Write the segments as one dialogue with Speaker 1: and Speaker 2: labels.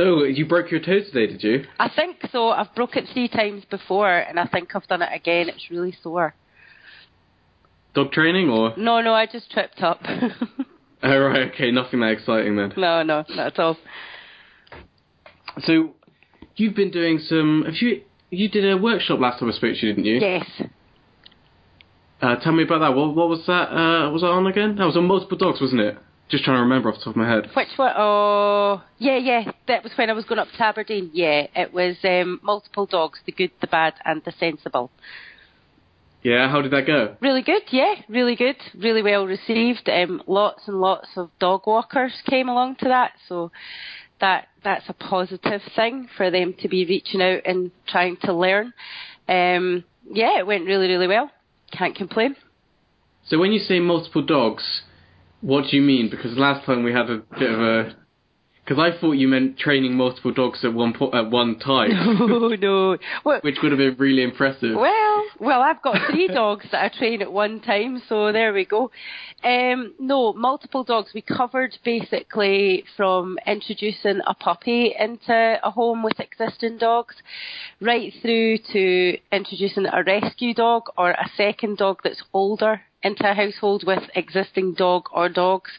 Speaker 1: So you broke your toe today, did you?
Speaker 2: I think so. I've broke it three times before, and I think I've done it again. It's really sore.
Speaker 1: Dog training or?
Speaker 2: No, no, I just tripped up.
Speaker 1: oh right, okay, nothing that exciting then.
Speaker 2: No, no, not at all.
Speaker 1: So you've been doing some. Have you? You did a workshop last time I spoke to you, didn't you?
Speaker 2: Yes.
Speaker 1: Uh, tell me about that. What, what was that? Uh, was that on again? That was on multiple dogs, wasn't it? Just trying to remember off the top of my head.
Speaker 2: Which one? Oh, yeah, yeah. That was when I was going up to Aberdeen. Yeah, it was um, multiple dogs: the good, the bad, and the sensible.
Speaker 1: Yeah, how did that go?
Speaker 2: Really good, yeah, really good, really well received. Um, lots and lots of dog walkers came along to that, so that that's a positive thing for them to be reaching out and trying to learn. Um, yeah, it went really, really well. Can't complain.
Speaker 1: So when you say multiple dogs, what do you mean? Because last time we had a bit of a because I thought you meant training multiple dogs at one po- at one time.
Speaker 2: No, no. Well,
Speaker 1: which would have been really impressive.
Speaker 2: Well, well, I've got three dogs that I train at one time, so there we go. Um, no, multiple dogs. We covered basically from introducing a puppy into a home with existing dogs, right through to introducing a rescue dog or a second dog that's older into a household with existing dog or dogs.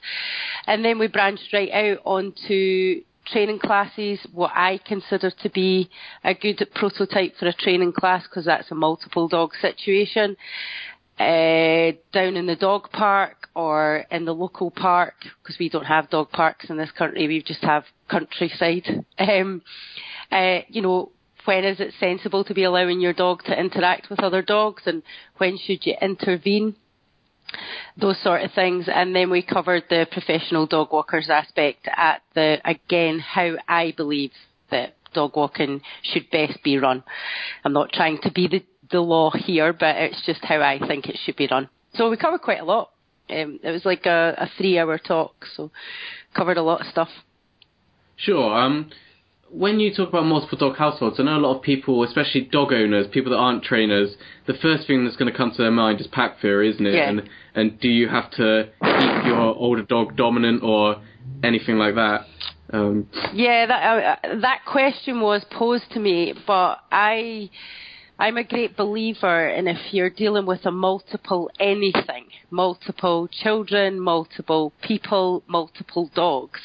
Speaker 2: And then we branched right out onto training classes, what I consider to be a good prototype for a training class because that's a multiple dog situation. Uh, down in the dog park or in the local park because we don't have dog parks in this country, we just have countryside. Um, uh, you know, when is it sensible to be allowing your dog to interact with other dogs and when should you intervene? Those sort of things. And then we covered the professional dog walkers aspect at the, again, how I believe that dog walking should best be run. I'm not trying to be the, the law here, but it's just how I think it should be run. So we covered quite a lot. Um, it was like a, a three hour talk, so covered a lot of stuff.
Speaker 1: Sure. Um, when you talk about multiple dog households, I know a lot of people, especially dog owners, people that aren't trainers, the first thing that's going to come to their mind is pack theory, isn't it?
Speaker 2: Yeah.
Speaker 1: And and do you have to keep your older dog dominant or anything like that? Um,
Speaker 2: yeah, that uh, that question was posed to me, but I I'm a great believer in if you're dealing with a multiple anything, multiple children, multiple people, multiple dogs,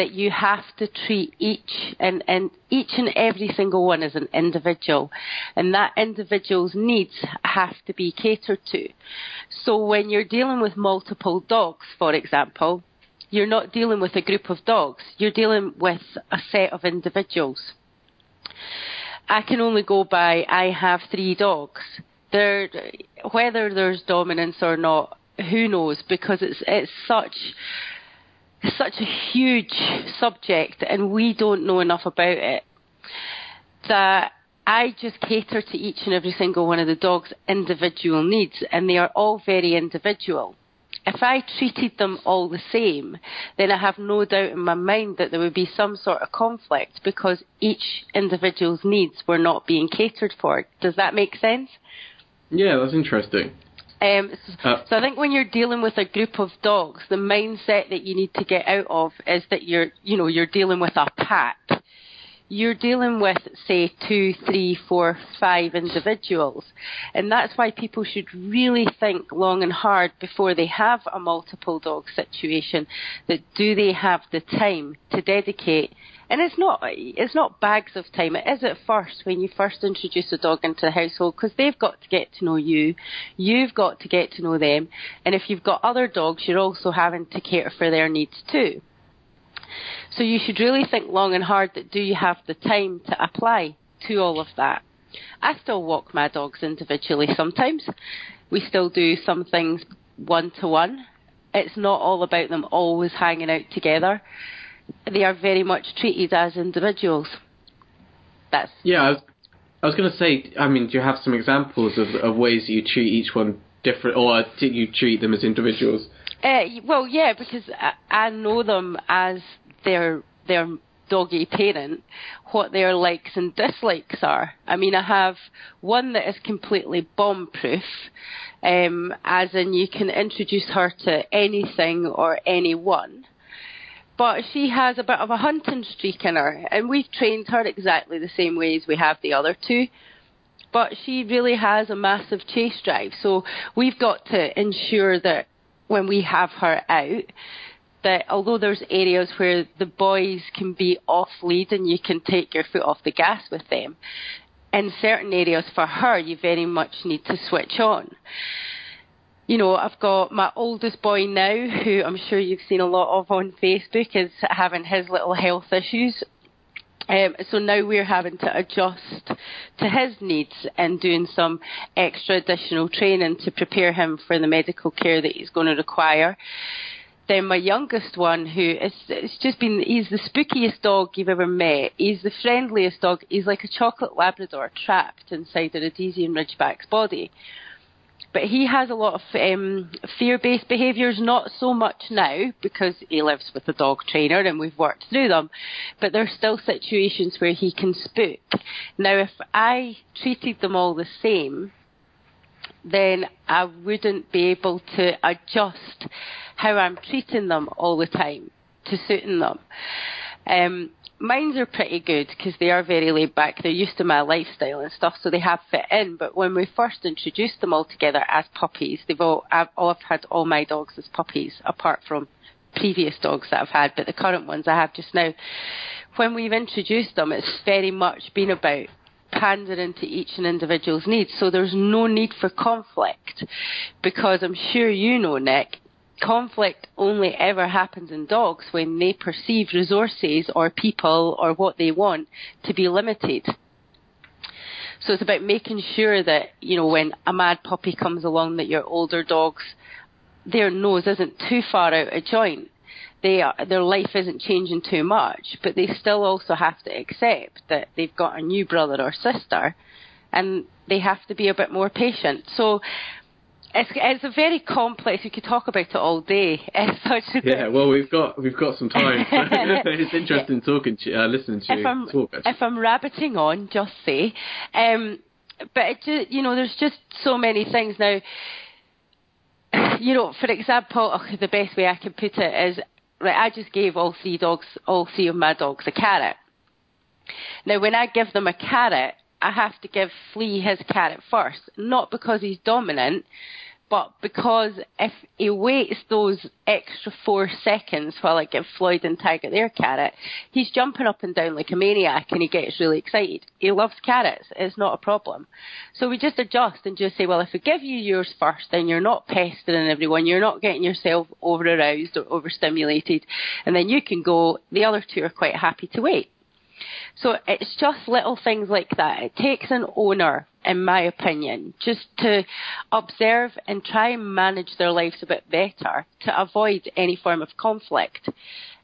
Speaker 2: that you have to treat each and, and each and every single one as an individual. And that individual's needs have to be catered to. So when you're dealing with multiple dogs, for example, you're not dealing with a group of dogs, you're dealing with a set of individuals. I can only go by I have three dogs. There, whether there's dominance or not, who knows? Because it's it's such such a huge subject, and we don't know enough about it. That I just cater to each and every single one of the dog's individual needs, and they are all very individual if I treated them all the same, then I have no doubt in my mind that there would be some sort of conflict because each individual's needs were not being catered for. Does that make sense?
Speaker 1: Yeah, that's interesting.
Speaker 2: Um, so, uh, so I think when you're dealing with a group of dogs, the mindset that you need to get out of is that you're, you know, you're dealing with a pack you're dealing with, say, two, three, four, five individuals. And that's why people should really think long and hard before they have a multiple dog situation that do they have the time to dedicate and it's not it's not bags of time. It is at first when you first introduce a dog into the household because they've got to get to know you, you've got to get to know them, and if you've got other dogs, you're also having to cater for their needs too. So you should really think long and hard that do you have the time to apply to all of that. I still walk my dogs individually sometimes. We still do some things one to one. It's not all about them always hanging out together. They are very much treated as individuals. That's
Speaker 1: yeah. I was, I was going to say. I mean, do you have some examples of, of ways that you treat each one different, or do you treat them as individuals?
Speaker 2: Uh, well, yeah, because I, I know them as their their doggy parent what their likes and dislikes are. I mean, I have one that is completely bomb proof, um, as in you can introduce her to anything or anyone, but she has a bit of a hunting streak in her, and we've trained her exactly the same way as we have the other two. But she really has a massive chase drive, so we've got to ensure that when we have her out, that although there's areas where the boys can be off lead and you can take your foot off the gas with them, in certain areas for her you very much need to switch on. You know, I've got my oldest boy now, who I'm sure you've seen a lot of on Facebook, is having his little health issues. Um, so now we're having to adjust to his needs and doing some extra additional training to prepare him for the medical care that he's going to require then my youngest one, who is it's just been he's the spookiest dog you've ever met. He's the friendliest dog. He's like a chocolate Labrador trapped inside a Rhodesian Ridgeback's body. But he has a lot of um, fear-based behaviours, not so much now because he lives with a dog trainer and we've worked through them. But there's still situations where he can spook. Now, if I treated them all the same, then I wouldn't be able to adjust how I'm treating them all the time to suiting them. Um, mines are pretty good because they are very laid back. They're used to my lifestyle and stuff, so they have fit in. But when we first introduced them all together as puppies, they've all I've, all, I've had all my dogs as puppies, apart from previous dogs that I've had, but the current ones I have just now. When we've introduced them, it's very much been about pandering to each and individual's needs. So there's no need for conflict because I'm sure you know, Nick, conflict only ever happens in dogs when they perceive resources or people or what they want to be limited. So it's about making sure that, you know, when a mad puppy comes along that your older dogs, their nose isn't too far out of joint they are, their life isn't changing too much, but they still also have to accept that they've got a new brother or sister, and they have to be a bit more patient. So it's it's a very complex. We could talk about it all day. It's such
Speaker 1: a yeah. Well, we've got we've got some time. it's interesting talking to uh, listening to
Speaker 2: if
Speaker 1: you
Speaker 2: I'm,
Speaker 1: talk.
Speaker 2: Actually. If I'm rabbiting on, just say. Um, but it just, you know, there's just so many things now. You know, for example, oh, the best way I can put it is right, I just gave all three dogs, all three of my dogs a carrot. Now, when I give them a carrot, I have to give Flea his carrot first, not because he's dominant, but because if he waits those extra four seconds while I give Floyd and Tiger their carrot, he's jumping up and down like a maniac and he gets really excited. He loves carrots. It's not a problem. So we just adjust and just say, well, if we give you yours first, then you're not pestering everyone. You're not getting yourself over aroused or overstimulated. And then you can go. The other two are quite happy to wait. So it's just little things like that. It takes an owner, in my opinion, just to observe and try and manage their lives a bit better to avoid any form of conflict.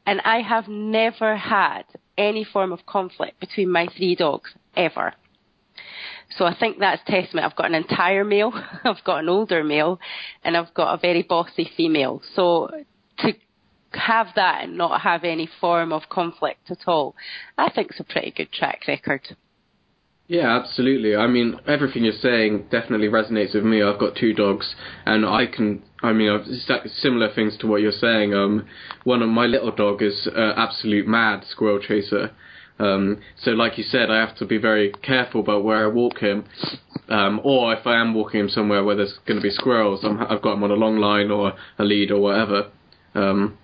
Speaker 2: And I have never had any form of conflict between my three dogs, ever. So I think that's testament. I've got an entire male, I've got an older male, and I've got a very bossy female. So have that and not have any form of conflict at all, I think it's a pretty good track record.
Speaker 1: Yeah, absolutely. I mean, everything you're saying definitely resonates with me. I've got two dogs, and I can. I mean, I've similar things to what you're saying. Um, one of my little dog is uh, absolute mad squirrel chaser. Um, so, like you said, I have to be very careful about where I walk him. Um, or if I am walking him somewhere where there's going to be squirrels, i have got him on a long line or a lead or whatever. Um,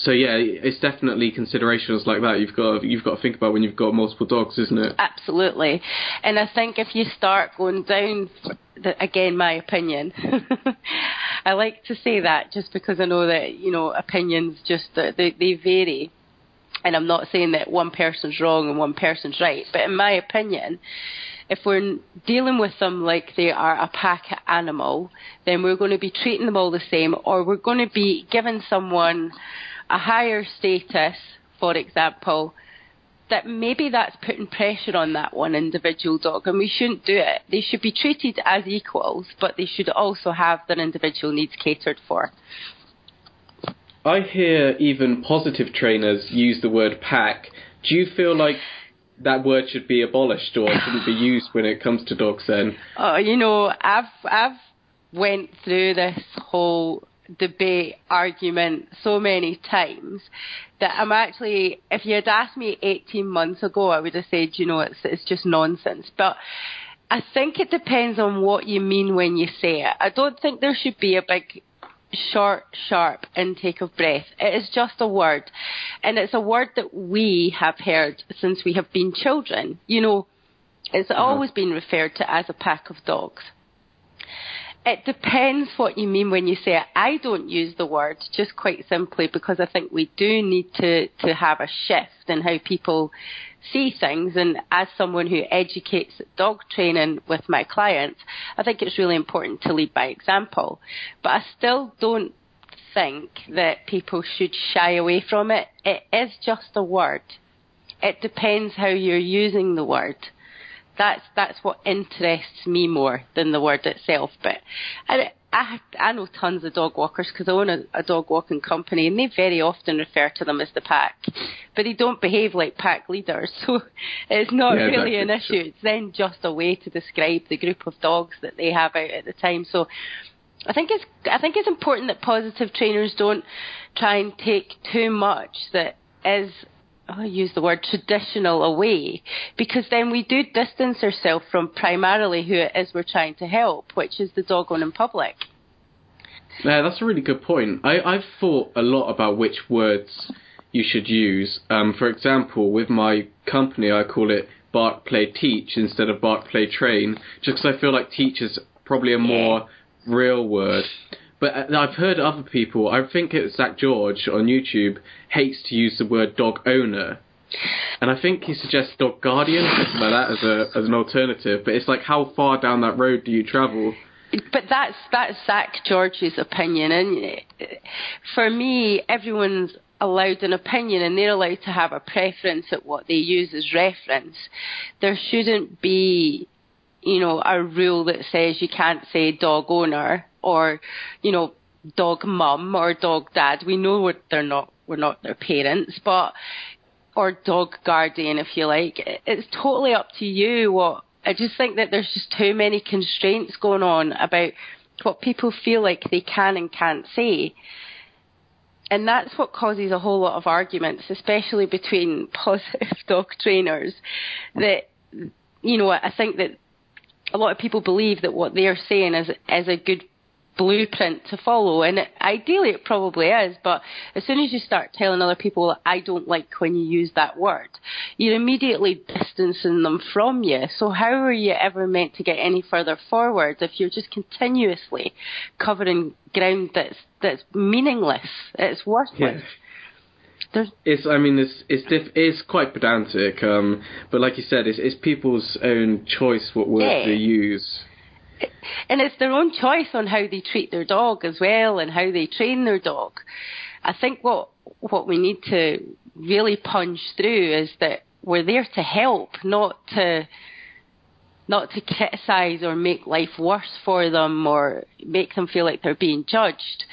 Speaker 1: so yeah, it's definitely considerations like that you've got you've got to think about when you've got multiple dogs, isn't it?
Speaker 2: Absolutely, and I think if you start going down, the, again, my opinion, I like to say that just because I know that you know opinions just they they vary, and I'm not saying that one person's wrong and one person's right, but in my opinion, if we're dealing with them like they are a pack animal, then we're going to be treating them all the same, or we're going to be giving someone a higher status, for example, that maybe that's putting pressure on that one individual dog, and we shouldn't do it. They should be treated as equals, but they should also have their individual needs catered for.
Speaker 1: I hear even positive trainers use the word pack. Do you feel like that word should be abolished or shouldn't be used when it comes to dogs then?
Speaker 2: Oh, you know, I've I've went through this whole debate, argument so many times that I'm actually, if you had asked me 18 months ago, I would have said, you know, it's, it's just nonsense. But I think it depends on what you mean when you say it. I don't think there should be a big short, sharp intake of breath. It is just a word. And it's a word that we have heard since we have been children. You know, it's uh-huh. always been referred to as a pack of dogs. It depends what you mean when you say it. I don't use the word just quite simply because I think we do need to, to have a shift in how people see things. And as someone who educates dog training with my clients, I think it's really important to lead by example. But I still don't think that people should shy away from it. It is just a word. It depends how you're using the word that's that's what interests me more than the word itself. But I, I, I know tons of dog walkers because I own a, a dog walking company, and they very often refer to them as the pack, but they don't behave like pack leaders, so it's not yeah, really an issue. It's then just a way to describe the group of dogs that they have out at the time. So. I think it's I think it's important that positive trainers don't try and take too much that is I use the word traditional away because then we do distance ourselves from primarily who it is we're trying to help, which is the dog owning public.
Speaker 1: Yeah, that's a really good point. I, I've thought a lot about which words you should use. Um, for example, with my company, I call it bark, play, teach instead of bark, play, train, just because I feel like teach is probably a more real word. But uh, I've heard other people. I think it's Zak George on YouTube hates to use the word dog owner, and I think he suggests dog guardian, something like that, as a as an alternative. But it's like, how far down that road do you travel?
Speaker 2: But that's that's Zak George's opinion, and for me, everyone's allowed an opinion and they're allowed to have a preference at what they use as reference. There shouldn't be, you know, a rule that says you can't say dog owner or, you know, dog mum or dog dad. We know what they're not, we're not their parents, but, or dog guardian, if you like. It's totally up to you what, I just think that there's just too many constraints going on about what people feel like they can and can't say. And that's what causes a whole lot of arguments, especially between positive dog trainers. That, you know, I think that a lot of people believe that what they're saying is, is a good blueprint to follow. And ideally, it probably is. But as soon as you start telling other people, I don't like when you use that word, you're immediately distancing them from you. So how are you ever meant to get any further forward if you're just continuously covering ground that's that's meaningless? It's worthless. Yeah.
Speaker 1: There's it's I mean it's it's diff, it's quite pedantic, um, but like you said, it's it's people's own choice what words yeah. they use
Speaker 2: and it's their own choice on how they treat their dog as well and how they train their dog. I think what what we need to really punch through is that we're there to help, not to not to criticize or make life worse for them or make them feel like they're being judged.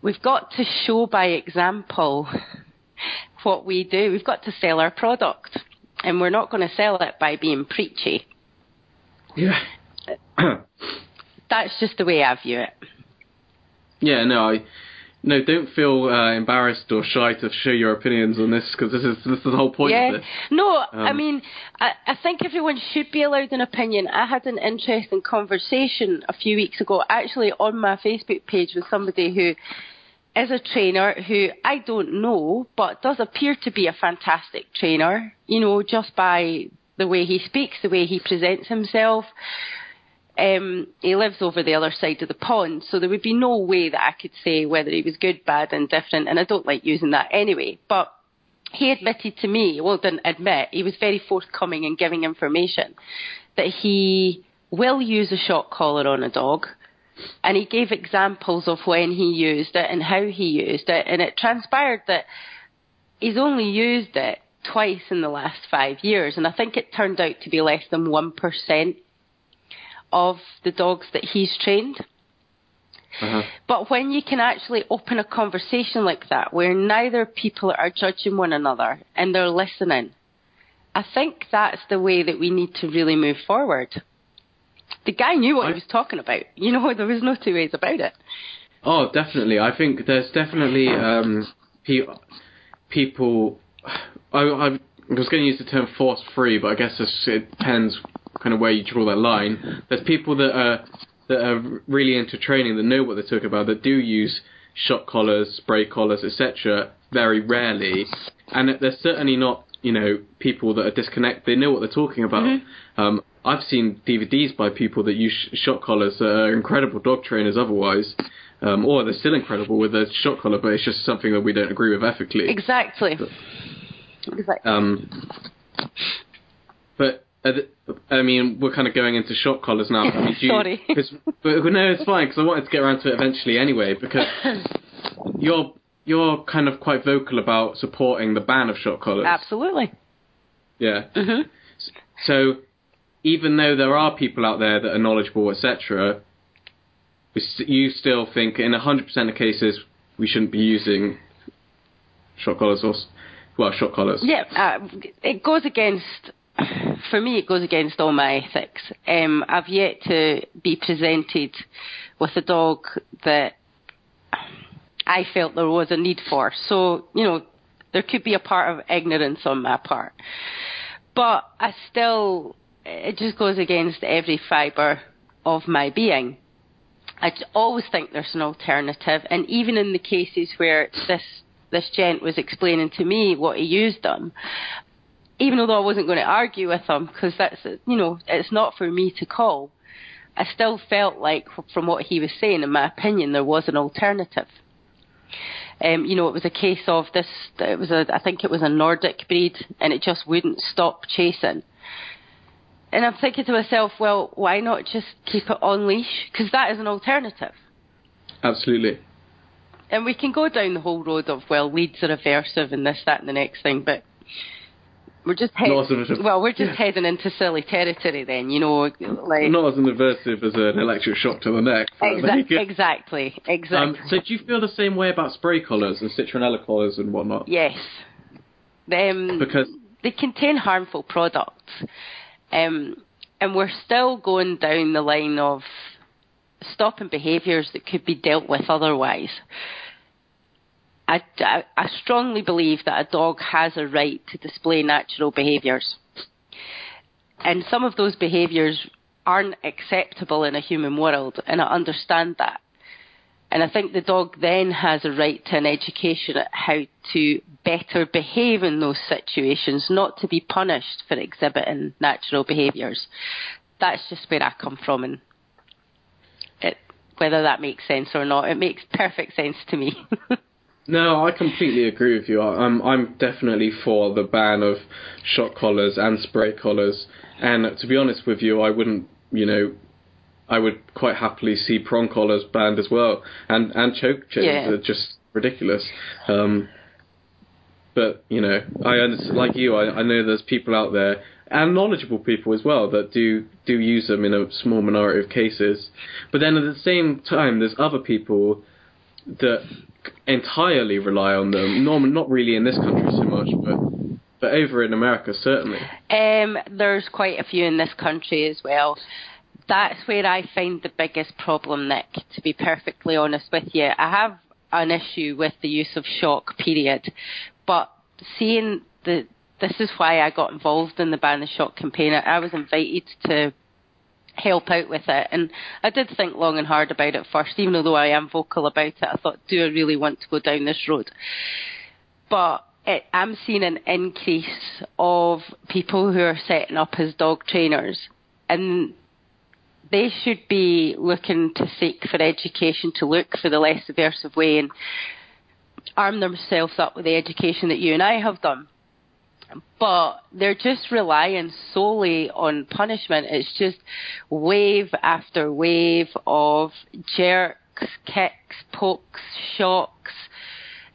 Speaker 2: We've got to show by example what we do. We've got to sell our product, and we're not going to sell it by being preachy.
Speaker 1: Yeah.
Speaker 2: That's just the way I view it.
Speaker 1: Yeah, no, I no, don't feel uh, embarrassed or shy to share your opinions on this because this is this is the whole point
Speaker 2: yeah.
Speaker 1: of this.
Speaker 2: No, um, I mean, I, I think everyone should be allowed an opinion. I had an interesting conversation a few weeks ago, actually on my Facebook page, with somebody who is a trainer who I don't know, but does appear to be a fantastic trainer. You know, just by the way he speaks, the way he presents himself. Um, he lives over the other side of the pond, so there would be no way that I could say whether he was good, bad, indifferent, and I don't like using that anyway. But he admitted to me, well, didn't admit, he was very forthcoming in giving information that he will use a shock collar on a dog. And he gave examples of when he used it and how he used it. And it transpired that he's only used it twice in the last five years. And I think it turned out to be less than 1% of the dogs that he's trained. Uh-huh. But when you can actually open a conversation like that, where neither people are judging one another and they're listening, I think that's the way that we need to really move forward. The guy knew what I, he was talking about. You know, there was no two ways about it.
Speaker 1: Oh, definitely. I think there's definitely um, pe- people. I, I was going to use the term force free, but I guess it depends kind of where you draw that line. There's people that are that are really into training that know what they're talking about that do use shock collars, spray collars, etc. Very rarely, and they're certainly not you know people that are disconnected. They know what they're talking about.
Speaker 2: Mm-hmm.
Speaker 1: Um, I've seen DVDs by people that use shock collars that are incredible dog trainers otherwise. Um, or they're still incredible with a shock collar, but it's just something that we don't agree with ethically.
Speaker 2: Exactly.
Speaker 1: But,
Speaker 2: exactly.
Speaker 1: Um, but I mean, we're kind of going into shock collars now. I mean, you,
Speaker 2: Sorry.
Speaker 1: But no, it's fine because I wanted to get around to it eventually anyway. Because you're you're kind of quite vocal about supporting the ban of shock collars.
Speaker 2: Absolutely.
Speaker 1: Yeah.
Speaker 2: Mhm.
Speaker 1: So even though there are people out there that are knowledgeable, etc., you still think in 100% of cases we shouldn't be using shock collars or well shock collars.
Speaker 2: Yeah, uh, it goes against. For me, it goes against all my ethics. Um, I've yet to be presented with a dog that I felt there was a need for. So, you know, there could be a part of ignorance on my part. But I still, it just goes against every fibre of my being. I always think there's an alternative, and even in the cases where this this gent was explaining to me what he used them, even although I wasn't going to argue with him because that's you know it's not for me to call, I still felt like from what he was saying, in my opinion, there was an alternative. Um, you know, it was a case of this. It was a, I think it was a Nordic breed, and it just wouldn't stop chasing. And I'm thinking to myself, well, why not just keep it on leash? Because that is an alternative.
Speaker 1: Absolutely.
Speaker 2: And we can go down the whole road of well, leads are aversive and this, that, and the next thing, but we're just
Speaker 1: Not as
Speaker 2: well, we're just
Speaker 1: Yeah.
Speaker 2: heading into silly territory then. You know, like
Speaker 1: Not as an aversive as an electric shock to the neck. you
Speaker 2: exactly, exactly.
Speaker 1: Um, so do you feel the same way about spray collars and citronella collars and whatnot?
Speaker 2: yes, them
Speaker 1: Because
Speaker 2: they contain harmful products, um, and we're still going down the line of stopping behaviours that could be dealt with otherwise. I, I, strongly believe that a dog has a right to display natural behaviours. And some of those behaviours aren't acceptable in a human world, and I understand that. And I think the dog then has a right to an education at how to better behave in those situations, not to be punished for exhibiting natural behaviours. That's just where I come from, and it, whether that makes sense or not, it makes perfect sense to me.
Speaker 1: No, I completely agree with you. I'm I'm definitely for the ban of shock collars and spray collars. And to be honest with you, I wouldn't, you know, I would quite happily see prong collars banned as well, and and choke chains
Speaker 2: Yeah.
Speaker 1: are just ridiculous. Um, but you know, I understand, like you, I, I know there's people out there and knowledgeable people as well that do do use them in a small minority of cases. But then at the same time, there's other people that entirely rely on them. Not not really in this country so much, but but over in America certainly.
Speaker 2: Um, there's quite a few in this country as well. That's where I find the biggest problem, Nick, to be perfectly honest with you. I have an issue with the use of shock, period. But seeing the, this is why I got involved in the Ban the Shock campaign. I was invited to help out with it. And I did think long and hard about it first, even though I am vocal about it. I thought, do I really want to go down this road? But it, I'm seeing an increase of people who are setting up as dog trainers, and they should be looking to seek for education to look for the less aversive way and arm themselves up with the education that you and I have done. But they're just relying solely on punishment. It's just wave after wave of jerks, kicks, pokes, shocks.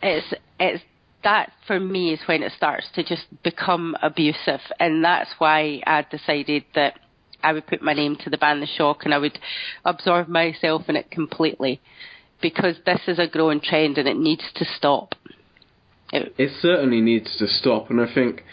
Speaker 2: It's it's that for me is when it starts to just become abusive, and that's why I decided that I would put my name to the ban the shock, and I would absorb myself in it completely, because this is a growing trend and it needs to stop. It,
Speaker 1: certainly needs to stop, and I think,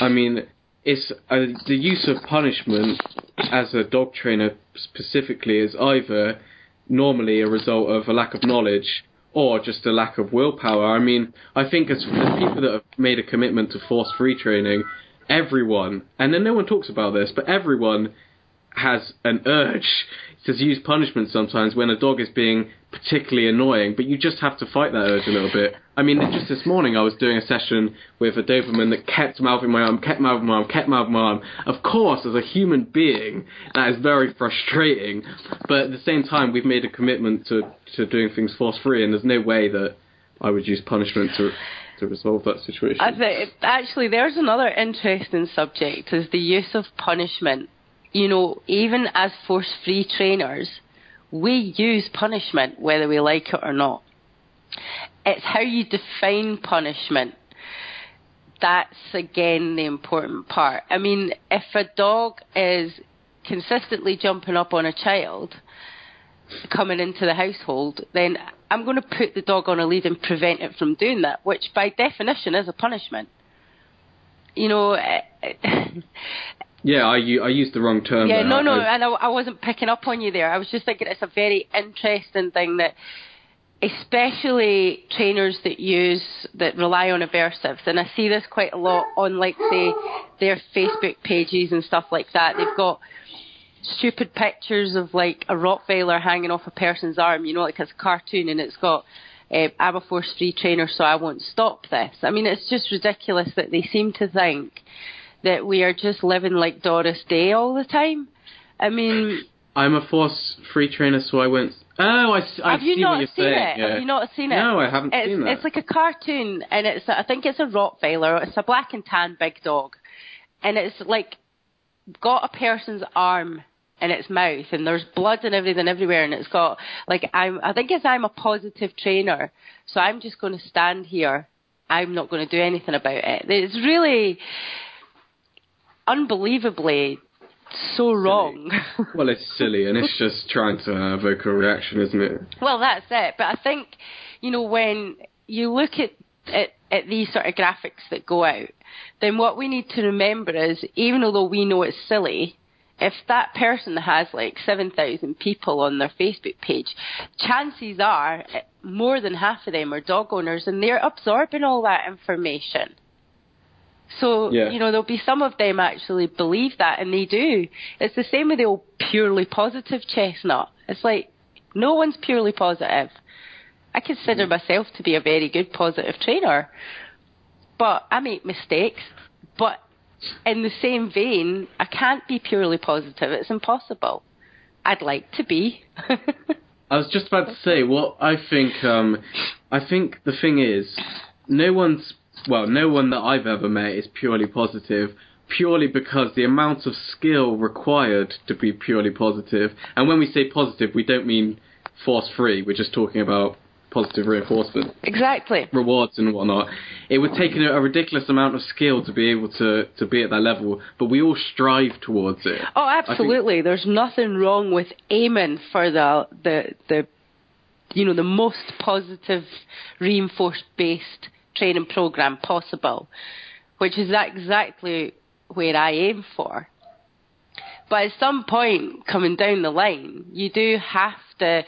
Speaker 1: I mean, it's uh, the use of punishment as a dog trainer specifically is either normally a result of a lack of knowledge or just a lack of willpower. I mean, I think as, as people that have made a commitment to force free training, everyone, and then no one talks about this, but everyone has an urge to use punishment sometimes when a dog is being particularly annoying, but you just have to fight that urge a little bit. I mean, just this morning I was doing a session with a Doberman that kept mouthing my arm, kept mouthing my arm, kept mouthing my arm. Of course, as a human being, that is very frustrating, but at the same time, we've made a commitment to, to doing things force free, and there's no way that I would use punishment to to resolve that situation.
Speaker 2: Actually, there's another interesting subject: is the use of punishment you know, even as force free trainers, we use punishment whether we like it or not. It's how you define punishment. That's again the important part. I mean, if a dog is consistently jumping up on a child coming into the household, then I'm going to put the dog on a lead and prevent it from doing that, which by definition is a punishment. You know,
Speaker 1: Yeah, I, I used the wrong term.
Speaker 2: Yeah,
Speaker 1: there.
Speaker 2: no, no,
Speaker 1: I,
Speaker 2: and I, I wasn't picking up on you there. I was just thinking it's a very interesting thing that, especially trainers that use that rely on aversives, and I see this quite a lot on, like, say, their Facebook pages and stuff like that. They've got stupid pictures of like a Rottweiler hanging off a person's arm, you know, like it's a cartoon, and it's got. Uh, I'm a force free trainer, so I won't stop this. I mean, it's just ridiculous that they seem to think that we are just living like Doris Day all the time. I mean,
Speaker 1: I'm a force free trainer, so I went. Oh, I, I
Speaker 2: have you
Speaker 1: see
Speaker 2: not
Speaker 1: what you're
Speaker 2: seen
Speaker 1: saying.
Speaker 2: it?
Speaker 1: Yeah.
Speaker 2: Have you not seen it?
Speaker 1: No, I haven't
Speaker 2: it's,
Speaker 1: seen that.
Speaker 2: It's like a cartoon, and it's I think it's a Rottweiler. It's a black and tan big dog, and it's like got a person's arm in its mouth, and there's blood and everything everywhere, and it's got like I'm. I think it's I'm a positive trainer, so I'm just going to stand here. I'm not going to do anything about it. It's really unbelievably so wrong.
Speaker 1: well, it's silly, and it's just trying to evoke a reaction, isn't it?
Speaker 2: Well, that's it. But I think, you know, when you look at, at, at these sort of graphics that go out, then what we need to remember is, even although we know it's silly, if that person has like 7,000 people on their Facebook page, chances are eh, more than half of them are dog owners and they're absorbing all that information. So,
Speaker 1: Yeah.
Speaker 2: you know, there'll be some of them actually believe that, and they do. It's the same with the old purely positive chestnut. It's like, no one's purely positive. I consider myself to be a very good positive trainer, but I make mistakes. But in the same vein, I can't be purely positive. It's impossible. I'd like to be.
Speaker 1: I was just about to say what I think. Um, I think the thing is, no one's well, no one that I've ever met is purely positive. Purely because the amount of skill required to be purely positive, and when we say positive, we don't mean force free. We're just talking about positive reinforcement,
Speaker 2: exactly.
Speaker 1: rewards and whatnot. It would take a, a ridiculous amount of skill to be able to to be at that level, but we all strive towards it.
Speaker 2: Oh,
Speaker 1: think-
Speaker 2: absolutely. There's nothing wrong with aiming for the the the you know the most positive reinforced based training program possible, which is exactly where I aim for. But at some point coming down the line, you do have to.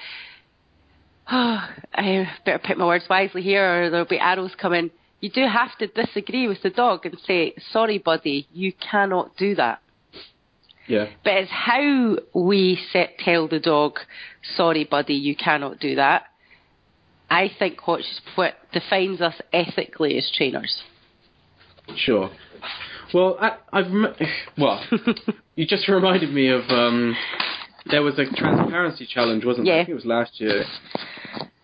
Speaker 2: I better pick my words wisely here, or there'll be arrows coming. You do have to disagree with the dog and say, "Sorry, buddy, you cannot do that."
Speaker 1: Yeah.
Speaker 2: But it's how we set, tell the dog, sorry, buddy, you cannot do that. I think what, what defines us ethically as trainers.
Speaker 1: Sure. Well, I, I've well, you just reminded me of um, there was a transparency challenge, wasn't there? I
Speaker 2: Yeah.
Speaker 1: think it was last year.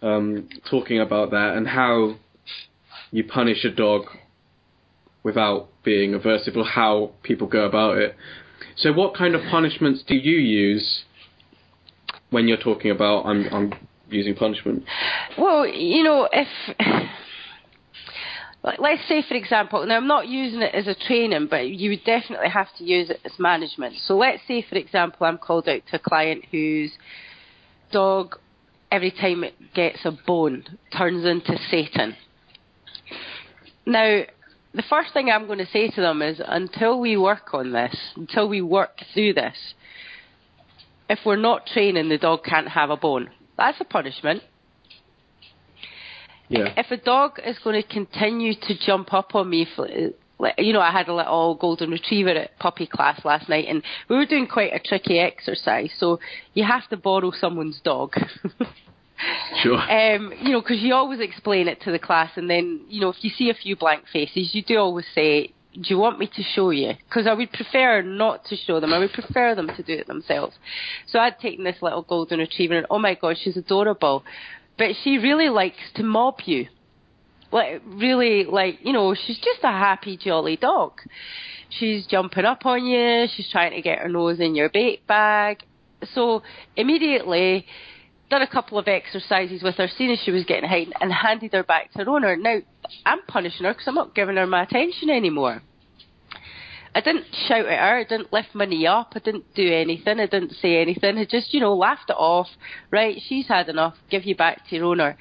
Speaker 1: Um, talking about that and how you punish a dog without being aversive, or how people go about it. So, what kind of punishments do you use when you're talking about I'm I'm using punishment?
Speaker 2: Well, you know, if let's say, for example, now I'm not using it as a training, but you would definitely have to use it as management. So let's say, for example, I'm called out to a client whose dog, every time it gets a bone, turns into Satan. Now, the first thing I'm going to say to them is until we work on this, until we work through this, if we're not training, the dog can't have a bone. That's a punishment.
Speaker 1: Yeah.
Speaker 2: If a dog is going to continue to jump up on me, for, you know, I had a little golden retriever at puppy class last night, and we were doing quite a tricky exercise. So you have to borrow someone's dog.
Speaker 1: Sure.
Speaker 2: Um, you know, because you always explain it to the class, and then you know, if you see a few blank faces, you do always say, "Do you want me to show you?" Because I would prefer not to show them. I would prefer them to do it themselves. So I'd taken this little golden retriever, and oh my god, she's adorable, but she really likes to mob you. Like really, like you know, she's just a happy, jolly dog. She's jumping up on you. She's trying to get her nose in your bait bag. So immediately done a couple of exercises with her, seen as she was getting high, and handed her back to her owner. Now, I'm punishing her because I'm not giving her my attention anymore. I didn't shout at her, I didn't lift my knee up, I didn't do anything, I didn't say anything, I just, you know, laughed it off. Right, she's had enough, give you back to your owner.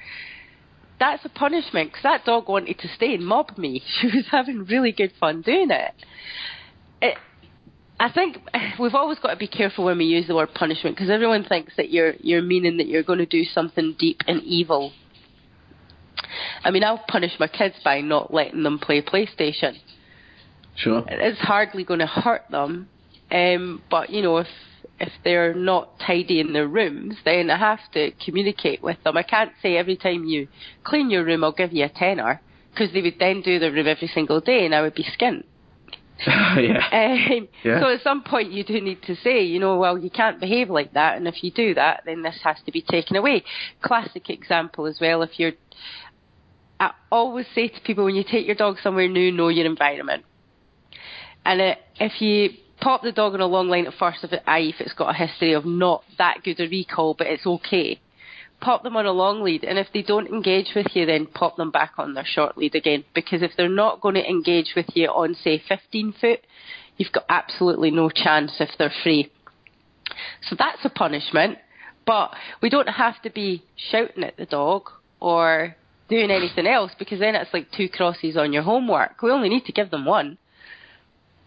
Speaker 2: That's a punishment because that dog wanted to stay and mob me. She was having really good fun doing it. it I think we've always got to be careful when we use the word punishment because everyone thinks that you're you're meaning that you're going to do something deep and evil. I mean, I'll punish my kids by not letting them play PlayStation.
Speaker 1: Sure.
Speaker 2: It's hardly going to hurt them, um, but you know, if if they're not tidy in their rooms, then I have to communicate with them. I can't say every time you clean your room, I'll give you a tenner because they would then do their room every single day, and I would be skint.
Speaker 1: yeah.
Speaker 2: Um,
Speaker 1: Yeah.
Speaker 2: So at some point you do need to say, you know, well, you can't behave like that, and if you do that, then this has to be taken away. Classic example as well. If you're, I always say to people when you take your dog somewhere new, know your environment. And uh, if you pop the dog on a long line at first, if it, i.e. if it's got a history of not that good a recall, but it's okay, pop them on a long lead, and if they don't engage with you, then pop them back on their short lead again. Because if they're not going to engage with you on, say, 15 foot, you've got absolutely no chance if they're free. So that's a punishment, but we don't have to be shouting at the dog or doing anything else because then it's like two crosses on your homework. We only need to give them one.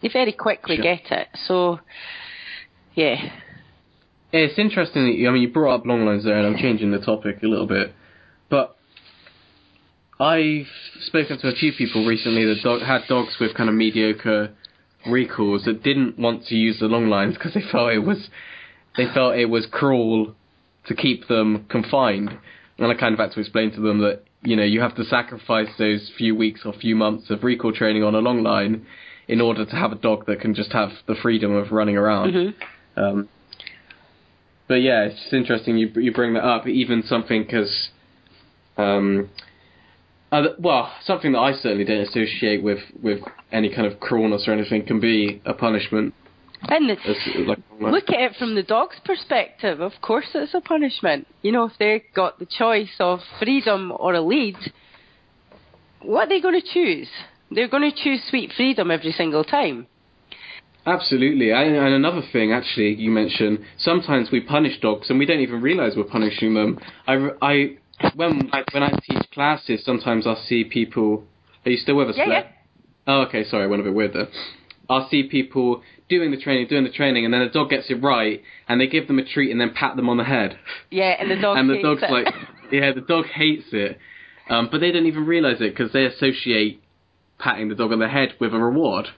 Speaker 2: They very quickly
Speaker 1: Sure.
Speaker 2: get it. So, yeah.
Speaker 1: It's interesting that you, I mean, you brought up long lines there, and I'm changing the topic a little bit. But I've spoken to a few people recently that dog, had dogs with kind of mediocre recalls that didn't want to use the long lines because they felt it was they felt it was cruel to keep them confined. And I kind of had to explain to them that you know you have to sacrifice those few weeks or few months of recall training on a long line in order to have a dog that can just have the freedom of running around.
Speaker 2: Mhm.
Speaker 1: Um, but yeah, it's just interesting you you bring that up. Even something as um, other, well, something that I certainly don't associate with with any kind of cruelness or anything can be a punishment.
Speaker 2: And
Speaker 1: like,
Speaker 2: Look at it from the dog's perspective. Of course, it's a punishment. You know, if they've got the choice of freedom or a lead, what are they going to choose? They're going to choose sweet freedom every single time.
Speaker 1: Absolutely, and, and another thing, actually, you mentioned sometimes we punish dogs and we don't even realise we're punishing them. I, I when when I teach classes, sometimes I'll see people. Are you still with us?
Speaker 2: Yeah,
Speaker 1: Claire?
Speaker 2: yeah.
Speaker 1: Oh, okay. Sorry, I went a bit weird there. I'll see people doing the training, doing the training, and then a dog gets it right, and they give them a treat and then pat them on the head.
Speaker 2: Yeah, and the dog
Speaker 1: and the dog's
Speaker 2: it.
Speaker 1: like, yeah, the dog hates it, um, but they don't even realise it because they associate patting the dog on the head with a reward.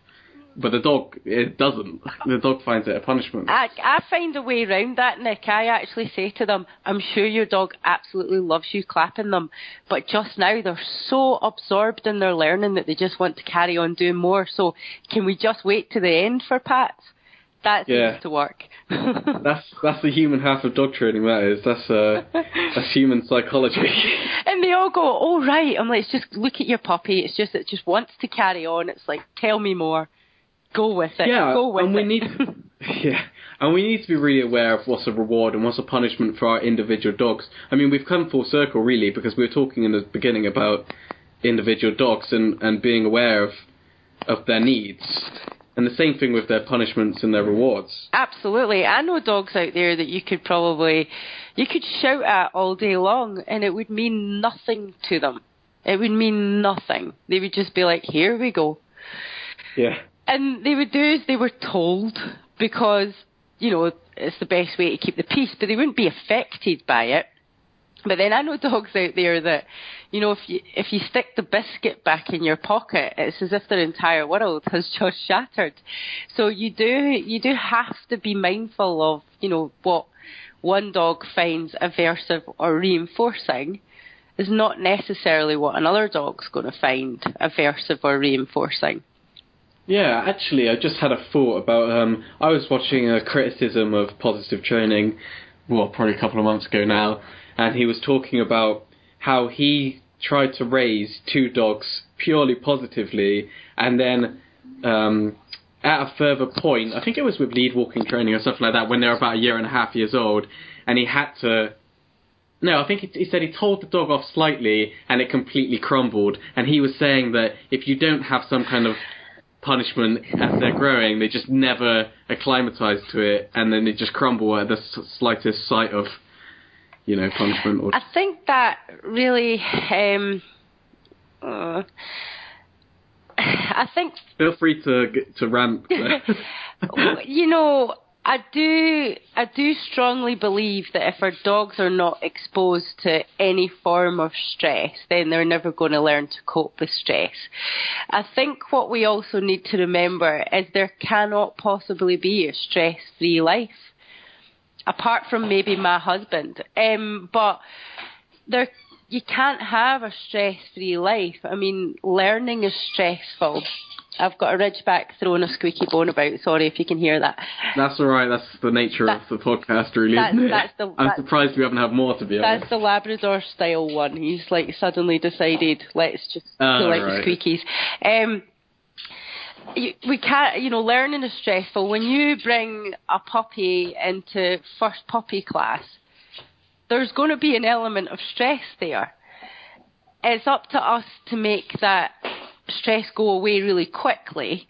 Speaker 1: But the dog, it doesn't. The dog finds it a punishment.
Speaker 2: I, I find a way around that, Nick. I actually say to them, I'm sure your dog absolutely loves you clapping them, but just now they're so absorbed in their learning that they just want to carry on doing more. So can we just wait to the end for pats? That seems
Speaker 1: Yeah.
Speaker 2: to work.
Speaker 1: That's that's the human half of dog training. That is. That's uh, that's human psychology.
Speaker 2: and they all go, "Oh right." I'm like, "It's just look at your puppy. It's just it just wants to carry on. It's like, tell me more. Go with it.
Speaker 1: Yeah,
Speaker 2: Go with
Speaker 1: and we
Speaker 2: it."
Speaker 1: need yeah, and we need to be really aware of what's a reward and what's a punishment for our individual dogs. I mean, we've come full circle really because we were talking in the beginning about individual dogs and and being aware of of their needs, and the same thing with their punishments and their rewards.
Speaker 2: Absolutely. I know dogs out there that you could probably you could shout at all day long and it would mean nothing to them. It would mean nothing. They would just be like, "Here we go."
Speaker 1: Yeah,
Speaker 2: And they would do as they were told because, you know, it's the best way to keep the peace, but they wouldn't be affected by it. But then I know dogs out there that, you know, if you if you stick the biscuit back in your pocket, it's as if their entire world has just shattered. So you do you do have to be mindful of, you know, what one dog finds aversive or reinforcing is not necessarily what another dog's going to find aversive or reinforcing.
Speaker 1: Yeah, actually, I just had a thought about. Um, I was watching a criticism of positive training, well, probably a couple of months ago now, and he was talking about how he tried to raise two dogs purely positively, and then um, at a further point, I think it was with lead walking training or something like that, when they were about a year and a half years old, and he had to. No, I think he, he said he told the dog off slightly, and it completely crumbled. And he was saying that if you don't have some kind of punishment as they're growing, they just never acclimatise to it, and then they just crumble at the slightest sight of, you know, punishment. Or
Speaker 2: I think that really. Um, uh, I think.
Speaker 1: Feel free to to rant.
Speaker 2: you know, I do I do strongly believe that if our dogs are not exposed to any form of stress, then they're never going to learn to cope with stress. I think what we also need to remember is there cannot possibly be a stress-free life, apart from maybe my husband. Um, but there you can't have a stress-free life. I mean, learning is stressful. I've got a ridgeback throwing a squeaky bone about. Sorry if you can hear that.
Speaker 1: That's all right. That's the nature that's, of the podcast, really, that's, isn't it? That's the, I'm surprised we haven't had more, to be
Speaker 2: honest. That's the Labrador style one. He's like suddenly decided, let's just
Speaker 1: uh,
Speaker 2: pull out
Speaker 1: right.
Speaker 2: the squeakies. Um, we can't, you know, learning is stressful. When you bring a puppy into first puppy class, there's going to be an element of stress there. It's up to us to make that stress go away really quickly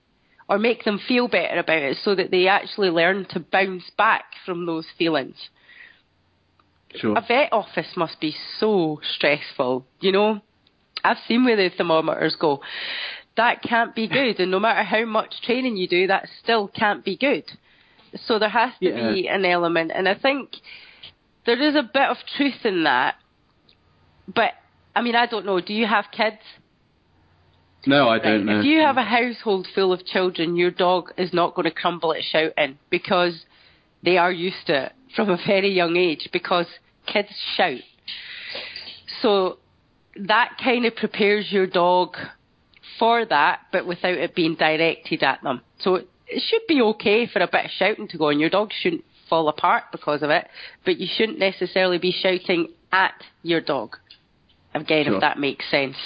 Speaker 2: or make them feel better about it so that they actually learn to bounce back from those feelings.
Speaker 1: Sure.
Speaker 2: A vet office must be so stressful, you know. I've seen where the thermometers go. That can't be good, and no matter how much training you do, that still can't be good. So there has to
Speaker 1: yeah.
Speaker 2: be an element, and I think there is a bit of truth in that. But I mean, I don't know. Do you have kids?
Speaker 1: No, I don't
Speaker 2: right.
Speaker 1: know.
Speaker 2: If you have a household full of children, your dog is not going to crumble at shouting because they are used to it from a very young age because kids shout. So that kind of prepares your dog for that, but without it being directed at them. So it should be okay for a bit of shouting to go on. Your dog shouldn't fall apart because of it, but you shouldn't necessarily be shouting at your dog. Again,
Speaker 1: sure.
Speaker 2: if that makes sense.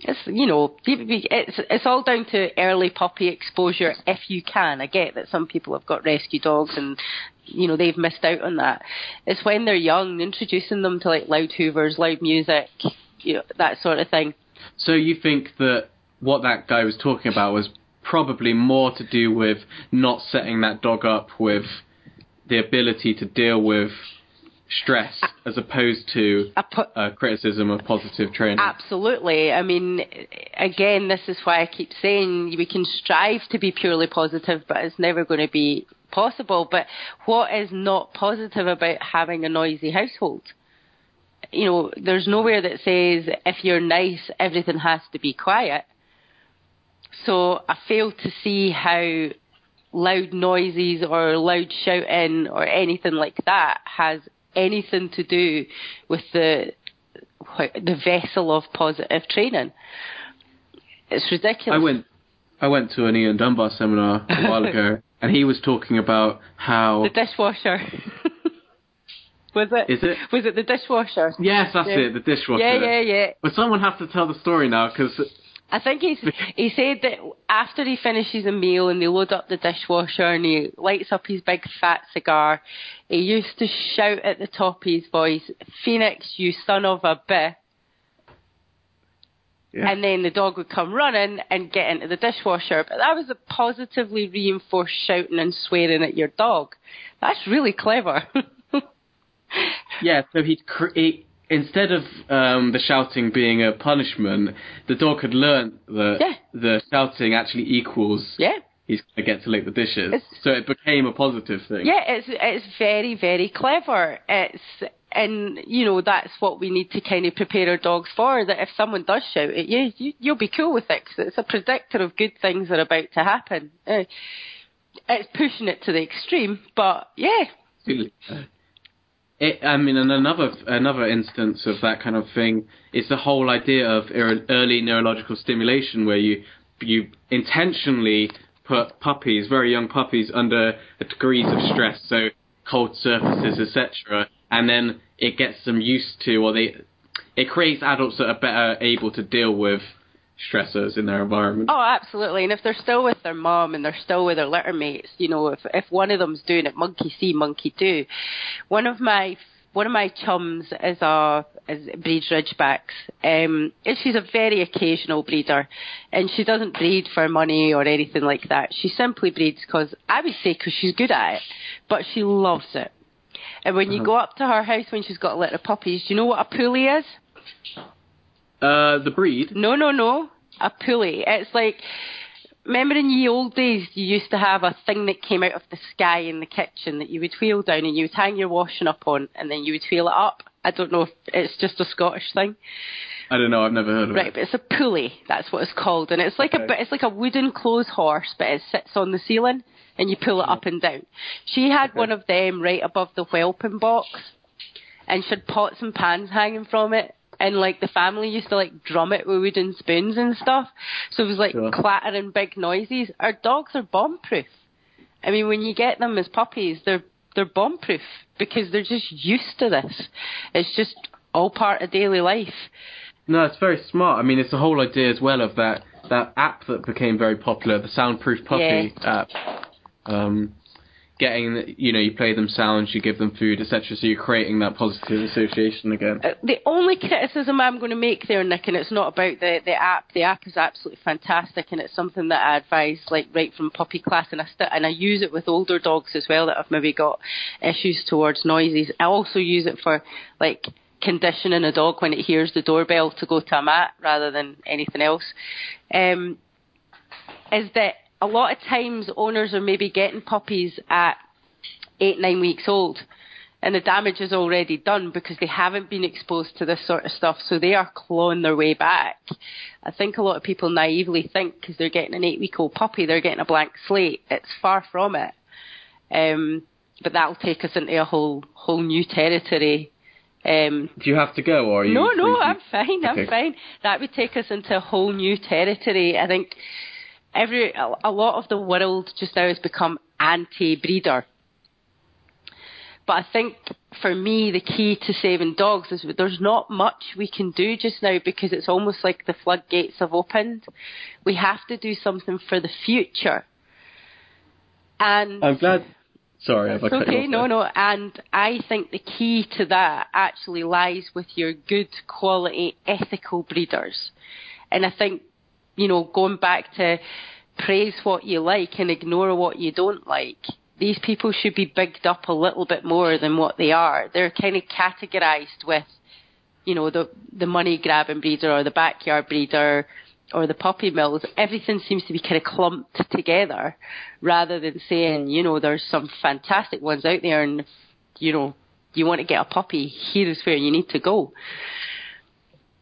Speaker 2: It's you know it's it's all down to early puppy exposure if you can. I get that some people have got rescue dogs and you know they've missed out on that. It's when they're young, introducing them to like loud hoovers, loud music, you know that sort of thing.
Speaker 1: So you think that what that guy was talking about was probably more to do with not setting that dog up with the ability to deal with stress as opposed to a criticism of positive training.
Speaker 2: Absolutely. I mean, again, this is why I keep saying we can strive to be purely positive, but it's never going to be possible. But what is not positive about having a noisy household? You know, there's nowhere that says if you're nice, everything has to be quiet. So I fail to see how loud noises or loud shouting or anything like that has anything to do with the the vessel of positive training. It's ridiculous.
Speaker 1: I went I went to an Ian Dunbar seminar a while ago, and he was talking about how
Speaker 2: the dishwasher. was it?
Speaker 1: Is it?
Speaker 2: Was it the dishwasher?
Speaker 1: Yes, that's
Speaker 2: yeah.
Speaker 1: it. The dishwasher.
Speaker 2: Yeah, yeah, yeah.
Speaker 1: But someone has to tell the story now because
Speaker 2: I think he's, he said that after he finishes a meal and they load up the dishwasher and he lights up his big fat cigar, he used to shout at the top of his voice, Phoenix, you son of a bitch.
Speaker 1: Yeah.
Speaker 2: And then the dog would come running and get into the dishwasher. But that was a positively reinforced shouting and swearing at your dog. That's really clever.
Speaker 1: yeah, so he'd create instead of um, the shouting being a punishment, the dog had learnt that
Speaker 2: yeah.
Speaker 1: the shouting actually equals
Speaker 2: yeah.
Speaker 1: he's going to get to lick the dishes.
Speaker 2: It's,
Speaker 1: so it became a positive thing.
Speaker 2: Yeah, it's it's very very clever. It's and you know that's what we need to kind of prepare our dogs for. That if someone does shout at you, you you'll be cool with it because it's a predictor of good things that are about to happen. Uh, it's pushing it to the extreme, but yeah.
Speaker 1: It, I mean, and another another instance of that kind of thing is the whole idea of early neurological stimulation, where you you intentionally put puppies, very young puppies, under degrees of stress, so cold surfaces, etc., and then it gets them used to, or they, it creates adults that are better able to deal with stressors in their environment.
Speaker 2: Oh, absolutely. And if they're still with their mom and they're still with their litter mates, you know, if if one of them's doing it, monkey see, monkey do. One of my one of my chums is a is breeds Ridgebacks. Um, and she's a very occasional breeder, and she doesn't breed for money or anything like that. She simply breeds because I would say because she's good at it, but she loves it. And when you uh-huh. go up to her house when she's got a litter of puppies, do you know what a pulley is?
Speaker 1: Uh, the breed?
Speaker 2: No, no, no. A pulley. It's like, remember in the old days, you used to have a thing that came out of the sky in the kitchen that you would wheel down and you would hang your washing up on and then you would wheel it up. I don't know if it's just a Scottish thing.
Speaker 1: I don't know. I've never heard of
Speaker 2: right,
Speaker 1: it.
Speaker 2: Right, but it's a pulley. That's what it's called, and it's like okay. a it's like a wooden clothes horse, but it sits on the ceiling and you pull it up and down. She had okay. one of them right above the whelping box, and she had pots and pans hanging from it, and like the family used to like drum it with wooden spoons and stuff. So it was like sure. clattering big noises. Our dogs are bomb proof. I mean, when you get them as puppies, they're they're bomb proof because they're just used to this. It's just all part of daily life.
Speaker 1: No, it's very smart. I mean, it's the whole idea as well of that that app that became very popular, the Soundproof Puppy yeah. app. Um, getting you know you play them sounds, you give them food, etc. So you're creating that positive association again.
Speaker 2: Uh, the only criticism I'm going to make there, Nick, and it's not about the the app. The app is absolutely fantastic, and it's something that I advise like right from puppy class, and I st- and I use it with older dogs as well that have maybe got issues towards noises. I also use it for like conditioning a dog when it hears the doorbell to go to a mat rather than anything else. Um, is that a lot of times owners are maybe getting puppies at eight, nine weeks old and the damage is already done because they haven't been exposed to this sort of stuff, so they are clawing their way back. I think a lot of people naively think because they're getting an eight week old puppy, they're getting a blank slate. It's far from it. Um, but that'll take us into a whole whole new territory. Um,
Speaker 1: Do you have to go, or are you?
Speaker 2: No, no, I'm fine. I'm okay. fine. That would take us into a whole new territory. I think every a lot of the world just now has become anti-breeder. But I think for me, the key to saving dogs is there's not much we can do just now because it's almost like the floodgates have opened. We have to do something for the future. And
Speaker 1: I'm glad. Sorry,
Speaker 2: I've okay. No, no. And I think the key to that actually lies with your good quality ethical breeders. And I think you know, going back to praise what you like and ignore what you don't like. These people should be bigged up a little bit more than what they are. They're kind of categorized with, you know, the the money grabbing breeder or the backyard breeder or the puppy mills. Everything seems to be kind of clumped together rather than saying, you know, there's some fantastic ones out there and, you know, you want to get a puppy, here is where you need to go.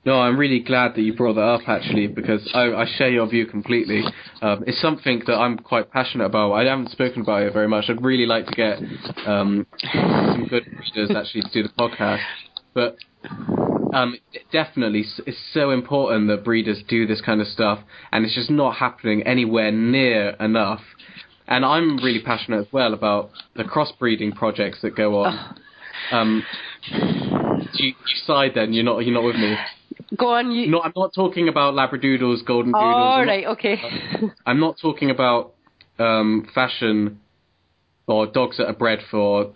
Speaker 1: No, I'm really glad that you brought that up actually because I, I share your view completely. Um, it's something that I'm quite passionate about. I haven't spoken about it very much. I'd really like to get um, some good readers actually to do the podcast, but um, definitely it's so important that breeders do this kind of stuff, and it's just not happening anywhere near enough. And I'm really passionate as well about the crossbreeding projects that go on. Um, you, you side then? You're not. You're not with me.
Speaker 2: Go on. You...
Speaker 1: No, I'm not talking about labradoodles, golden doodles.
Speaker 2: All oh, right. Okay.
Speaker 1: I'm not talking about um, fashion or dogs that are bred for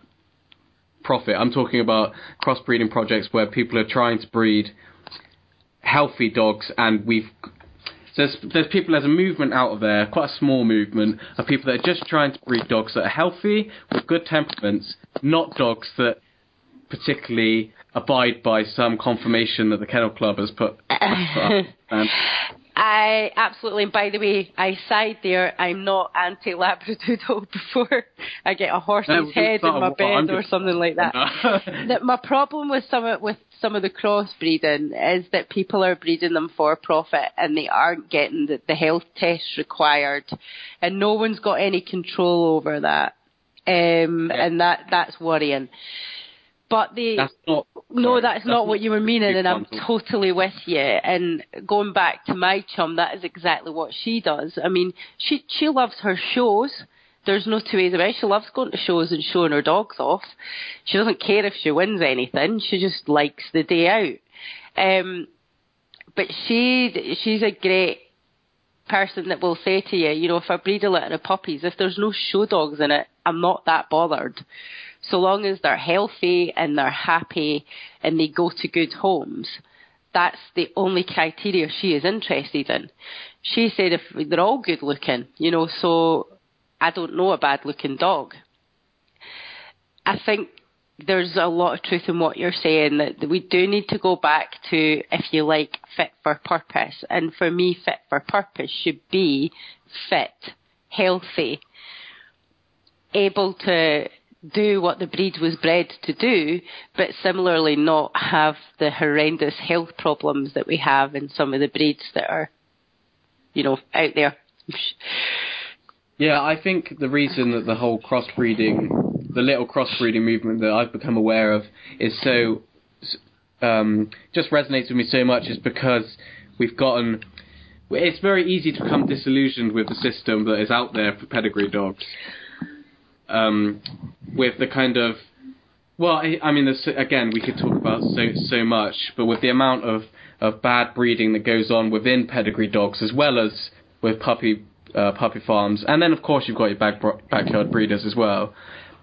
Speaker 1: profit. I'm talking about crossbreeding projects where people are trying to breed healthy dogs, and we've there's there's people there's a movement out of there, quite a small movement of people that are just trying to breed dogs that are healthy with good temperaments, not dogs that particularly abide by some conformation that the Kennel Club has put.
Speaker 2: and I absolutely. And by the way, I side there. I'm not anti Labradoodle before I get a horse's
Speaker 1: No,
Speaker 2: head in my bed or something like that. that my problem with some of, with some of the crossbreeding is that people are breeding them for profit and they aren't getting the, the health tests required, and no one's got any control over that. Um,
Speaker 1: Yeah.
Speaker 2: and that that's worrying. But the
Speaker 1: That's not.
Speaker 2: no,
Speaker 1: sorry,
Speaker 2: that's, not what you were meaning, and I'm totally with you. And going back to my chum, that is exactly what she does. I mean, she she loves her shows. There's no two ways about it. She loves going to shows and showing her dogs off. She doesn't care if she wins anything. She just likes the day out. Um, but she she's a great person that will say to you, you know, if I breed a litter of puppies, if there's no show dogs in it, I'm not that bothered. So long as they're healthy and they're happy and they go to good homes, that's the only criteria she is interested in. She said if they're all good looking, you know, so I don't know a bad looking dog. I think there's a lot of truth in what you're saying that we do need to go back to, if you like, fit for purpose. And for me, fit for purpose should be fit, healthy, able to do what the breed was bred to do, but similarly not have the horrendous health problems that we have in some of the breeds that are, you know, out there.
Speaker 1: Yeah, I think the reason that the whole crossbreeding, the little crossbreeding movement that I've become aware of is so, um, just resonates with me so much is because we've gotten, it's very easy to become disillusioned with the system that is out there for pedigree dogs. Um, with the kind of, well, I, I mean, there's, again, we could talk about so so much, but with the amount of, of bad breeding that goes on within pedigree dogs, as well as with puppy uh, puppy farms, and then of course you've got your back, backyard breeders as well.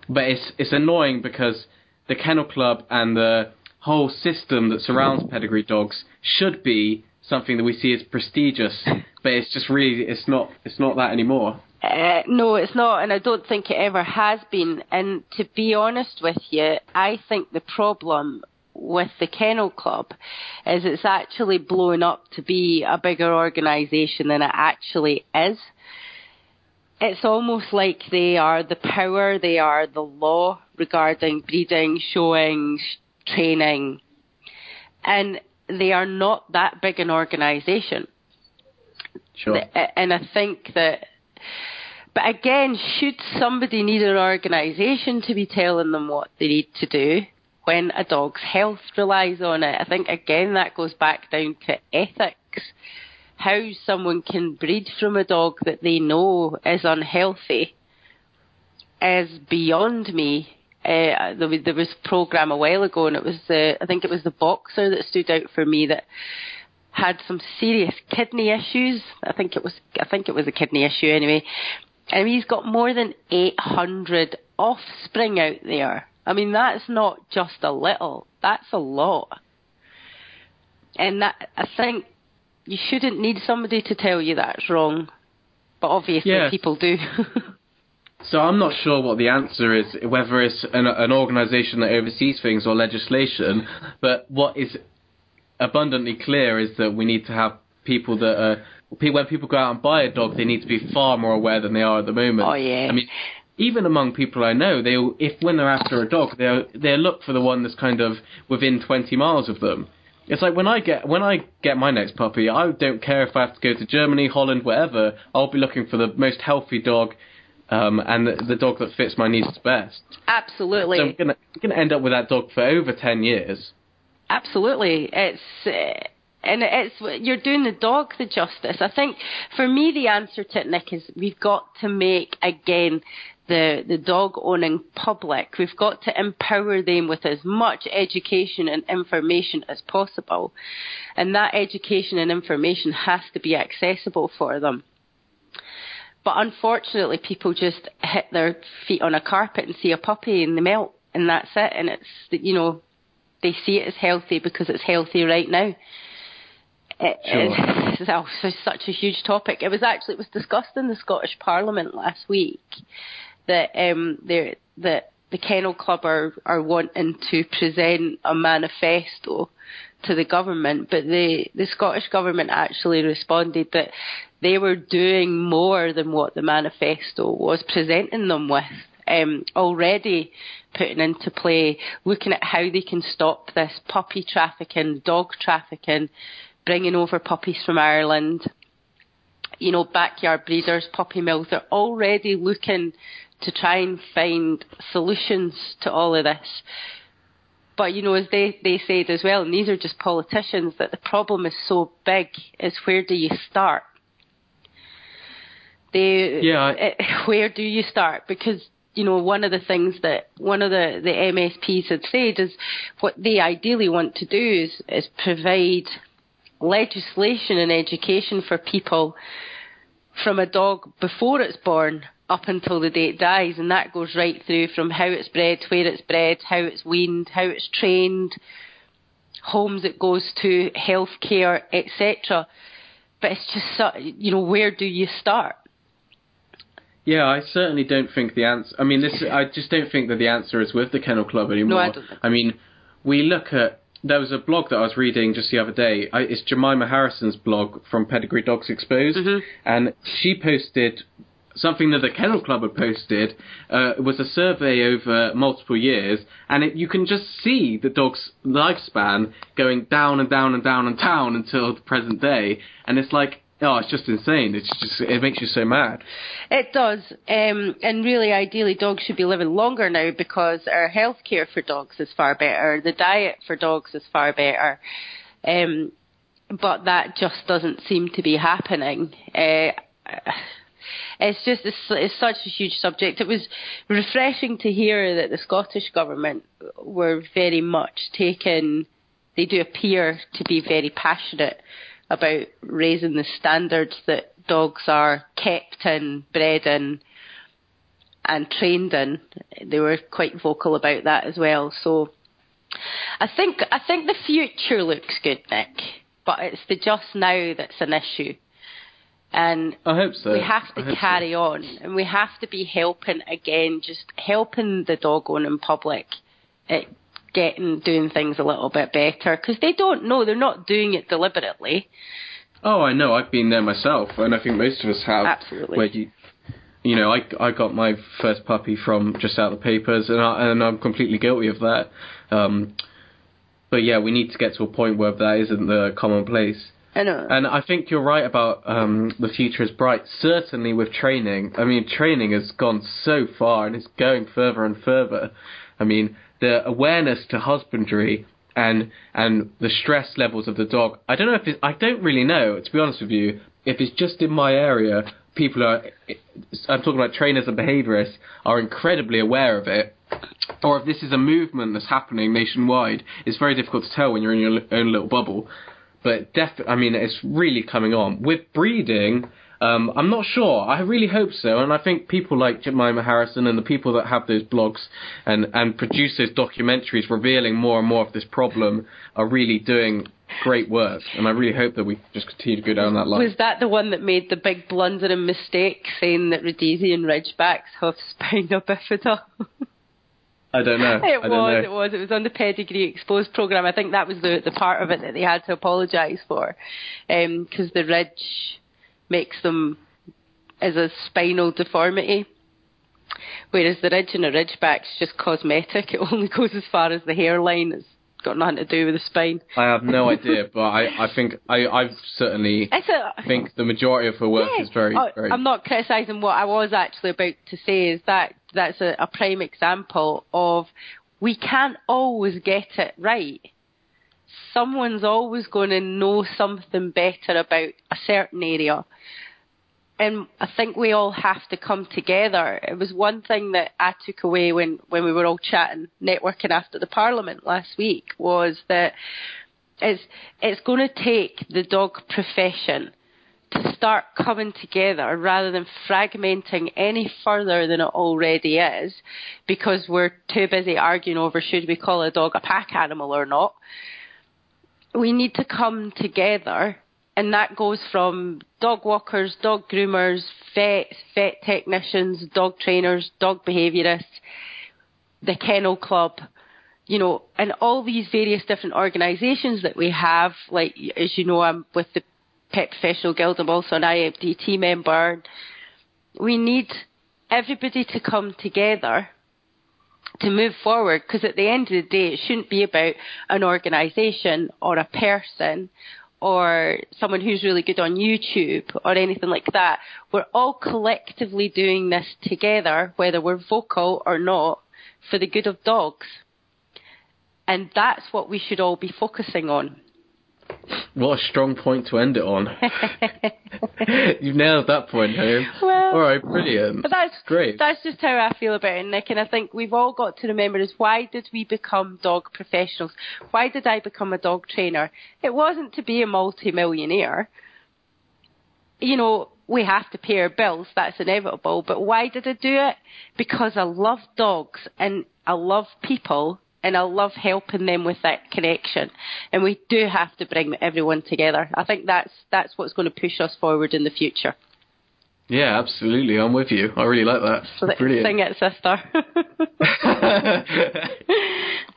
Speaker 1: But it's it's annoying because the kennel club and the whole system that surrounds pedigree dogs should be something that we see as prestigious, but it's just really it's not it's not that anymore.
Speaker 2: Uh, no, it's not, and I don't think it ever has been. And to be honest with you, I think the problem with the Kennel Club is it's actually blown up to be a bigger organisation than it actually is. It's almost like they are the power, they are the law regarding breeding, showing, training, and they are not that big an organisation.
Speaker 1: Sure.
Speaker 2: And I think that, but again, should somebody need an organisation to be telling them what they need to do when a dog's health relies on it? I think again that goes back down to ethics. How someone can breed from a dog that they know is unhealthy is beyond me. Uh, there, was, there was a program a while ago, and it was the I think it was the boxer that stood out for me that had some serious kidney issues. I think it was I think it was a kidney issue anyway. And he's got more than 800 offspring out there. I mean, that's not just a little. That's a lot. And that I think you shouldn't need somebody to tell you that's wrong. But obviously
Speaker 1: Yes.
Speaker 2: people do.
Speaker 1: So I'm not sure what the answer is, whether it's an, an organisation that oversees things or legislation. But what is abundantly clear is that we need to have people that are. When people go out and buy a dog, they need to be far more aware than they are at the moment.
Speaker 2: Oh, yeah.
Speaker 1: I mean, even among people I know, they if when they're after a dog, they they look for the one that's kind of within 20 miles of them. It's like when I get when I get my next puppy, I don't care if I have to go to Germany, Holland, wherever. I'll be looking for the most healthy dog, um, and the, the dog that fits my needs best.
Speaker 2: Absolutely.
Speaker 1: So I'm gonna I'm gonna end up with that dog for over 10 years.
Speaker 2: Absolutely, it's uh, and it's you're doing the dog the justice. I think for me the answer to it, Nick, is we've got to make again the the dog owning public. We've got to empower them with as much education and information as possible, and that education and information has to be accessible for them. But unfortunately, people just hit their feet on a carpet and see a puppy and they melt, and that's it. And it's you know they see it as healthy because it's healthy right now. It,
Speaker 1: Sure.
Speaker 2: it's, oh, it's such a huge topic. It was actually it was discussed in the Scottish Parliament last week that um the that the Kennel Club are are wanting to present a manifesto to the government, but the, the Scottish government actually responded that they were doing more than what the manifesto was presenting them with. Um, already putting into play, looking at how they can stop this puppy trafficking, dog trafficking, bringing over puppies from Ireland, you know, backyard breeders, puppy mills, they're already looking to try and find solutions to all of this. But you know, as they, they said as well, and these are just politicians, that the problem is so big, is where do you start? They,
Speaker 1: yeah. I,
Speaker 2: it, eh, where do you start? Because you know, one of the things that one of the, the MSPs had said is what they ideally want to do is, is provide legislation and education for people from a dog before it's born up until the day it dies, and that goes right through from how it's bred, where it's bred, how it's weaned, how it's trained, homes it goes to, healthcare, etc. But it's just, you know, where do you start?
Speaker 1: Yeah, I certainly don't think the answer. I mean, this. I just don't think that the answer is with the Kennel Club anymore.
Speaker 2: No, I don't.
Speaker 1: I mean, we look at there was a blog that I was reading just the other day. I, it's Jemima Harrison's blog from Pedigree Dogs Exposed,
Speaker 2: mm-hmm.
Speaker 1: and she posted something that the Kennel Club had posted. Uh, it was a survey over multiple years, and it, you can just see the dog's lifespan going down and down and down and down until the present day, and it's like Oh, it's just insane. It's just it makes you so mad.
Speaker 2: It does, um, and really, ideally, dogs should be living longer now because our healthcare for dogs is far better. The diet for dogs is far better, um, but that just doesn't seem to be happening. Uh, it's just it's, it's such a huge subject. It was refreshing to hear that the Scottish government were very much taken. They do appear to be very passionate about raising the standards that dogs are kept in, bred in, and trained in. They were quite vocal about that as well. So I think I think the future looks good, Nick, but it's the just now that's an issue. And
Speaker 1: I hope so.
Speaker 2: we have to carry
Speaker 1: so.
Speaker 2: on, and we have to be helping again, just helping the dog owning public getting doing things a little bit better because they don't know they're not doing it deliberately.
Speaker 1: Oh, I know. I've been there myself, and I think most of us have.
Speaker 2: Absolutely.
Speaker 1: Where you, you know, I I got my first puppy from just out of the papers, and I, and I'm completely guilty of that. Um, but yeah, we need to get to a point where that isn't the commonplace.
Speaker 2: I know.
Speaker 1: And I think you're right about um, the future is bright. Certainly with training. I mean, training has gone so far and it's going further and further. I mean, the awareness to husbandry and and the stress levels of the dog. I don't know if I don't really know to be honest with you if it's just in my area. People are I'm talking about trainers and behaviourists are incredibly aware of it, or if this is a movement that's happening nationwide. It's very difficult to tell when you're in your own little bubble. But def- I mean, it's really coming on with breeding. Um, I'm not sure. I really hope so, and I think people like Jemima Harrison and the people that have those blogs and and produce those documentaries revealing more and more of this problem are really doing great work, and I really hope that we just continue to go down that line.
Speaker 2: Was that the one that made the big blunder and mistake, saying that Rhodesian Ridgebacks have spina bifida?
Speaker 1: I don't know.
Speaker 2: It
Speaker 1: was.
Speaker 2: Know. It was. It was on the Pedigree Exposed program. I think that was the the part of it that they had to apologise for, because um, the ridge makes them as a spinal deformity. Whereas the ridge in a ridgeback's just cosmetic. It only goes as far as the hairline. It's got nothing to do with the spine.
Speaker 1: I have no idea, but I, I think I I certainly
Speaker 2: a,
Speaker 1: think the majority of her work
Speaker 2: yeah,
Speaker 1: is very,
Speaker 2: I,
Speaker 1: very.
Speaker 2: I'm not criticising what I was actually about to say. Is that that's a, a prime example of we can't always get it right someone's always going to know something better about a certain area. And I think we all have to come together. It was one thing that I took away when, when we were all chatting, networking after the Parliament last week, was that it's, it's going to take the dog profession to start coming together rather than fragmenting any further than it already is because we're too busy arguing over should we call a dog a pack animal or not we need to come together, and that goes from dog walkers, dog groomers, vets, vet technicians, dog trainers, dog behaviourists, the kennel club, you know, and all these various different organisations that we have, like as you know, I'm with the Pet Professional Guild. I'm also an IFDT member. We need everybody to come together to move forward because at the end of the day, it shouldn't be about an organisation or a person or someone who's really good on YouTube or anything like that. We're all collectively doing this together, whether we're vocal or not, for the good of dogs. And that's what we should all be focusing on.
Speaker 1: What a strong point to end it on. You've nailed that point home.
Speaker 2: Well,
Speaker 1: all right, brilliant.
Speaker 2: But that's
Speaker 1: great.
Speaker 2: That's just how I feel about it, Nick. And I think we've all got to remember is why did we become dog professionals? Why did I become a dog trainer? It wasn't to be a multi-millionaire. You know, we have to pay our bills. That's inevitable. But why did I do it? Because I love dogs and I love people and I love helping them with that connection. And we do have to bring everyone together. I think that's that's what's going to push us forward in the future.
Speaker 1: Yeah, absolutely. I'm with you. I really like that.
Speaker 2: So
Speaker 1: Brilliant.
Speaker 2: Sing it, sister.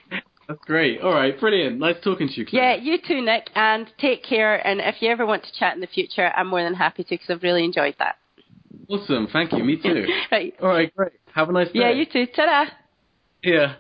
Speaker 1: That's great. All right, brilliant. Nice talking to you, Claire.
Speaker 2: Yeah, you too, Nick, and take care. And if you ever want to chat in the future, I'm more than happy to because I've really enjoyed that.
Speaker 1: Awesome. Thank you. Me too.
Speaker 2: right.
Speaker 1: All right, great. Have a nice day.
Speaker 2: Yeah, you too. Ta-da.
Speaker 1: Yeah.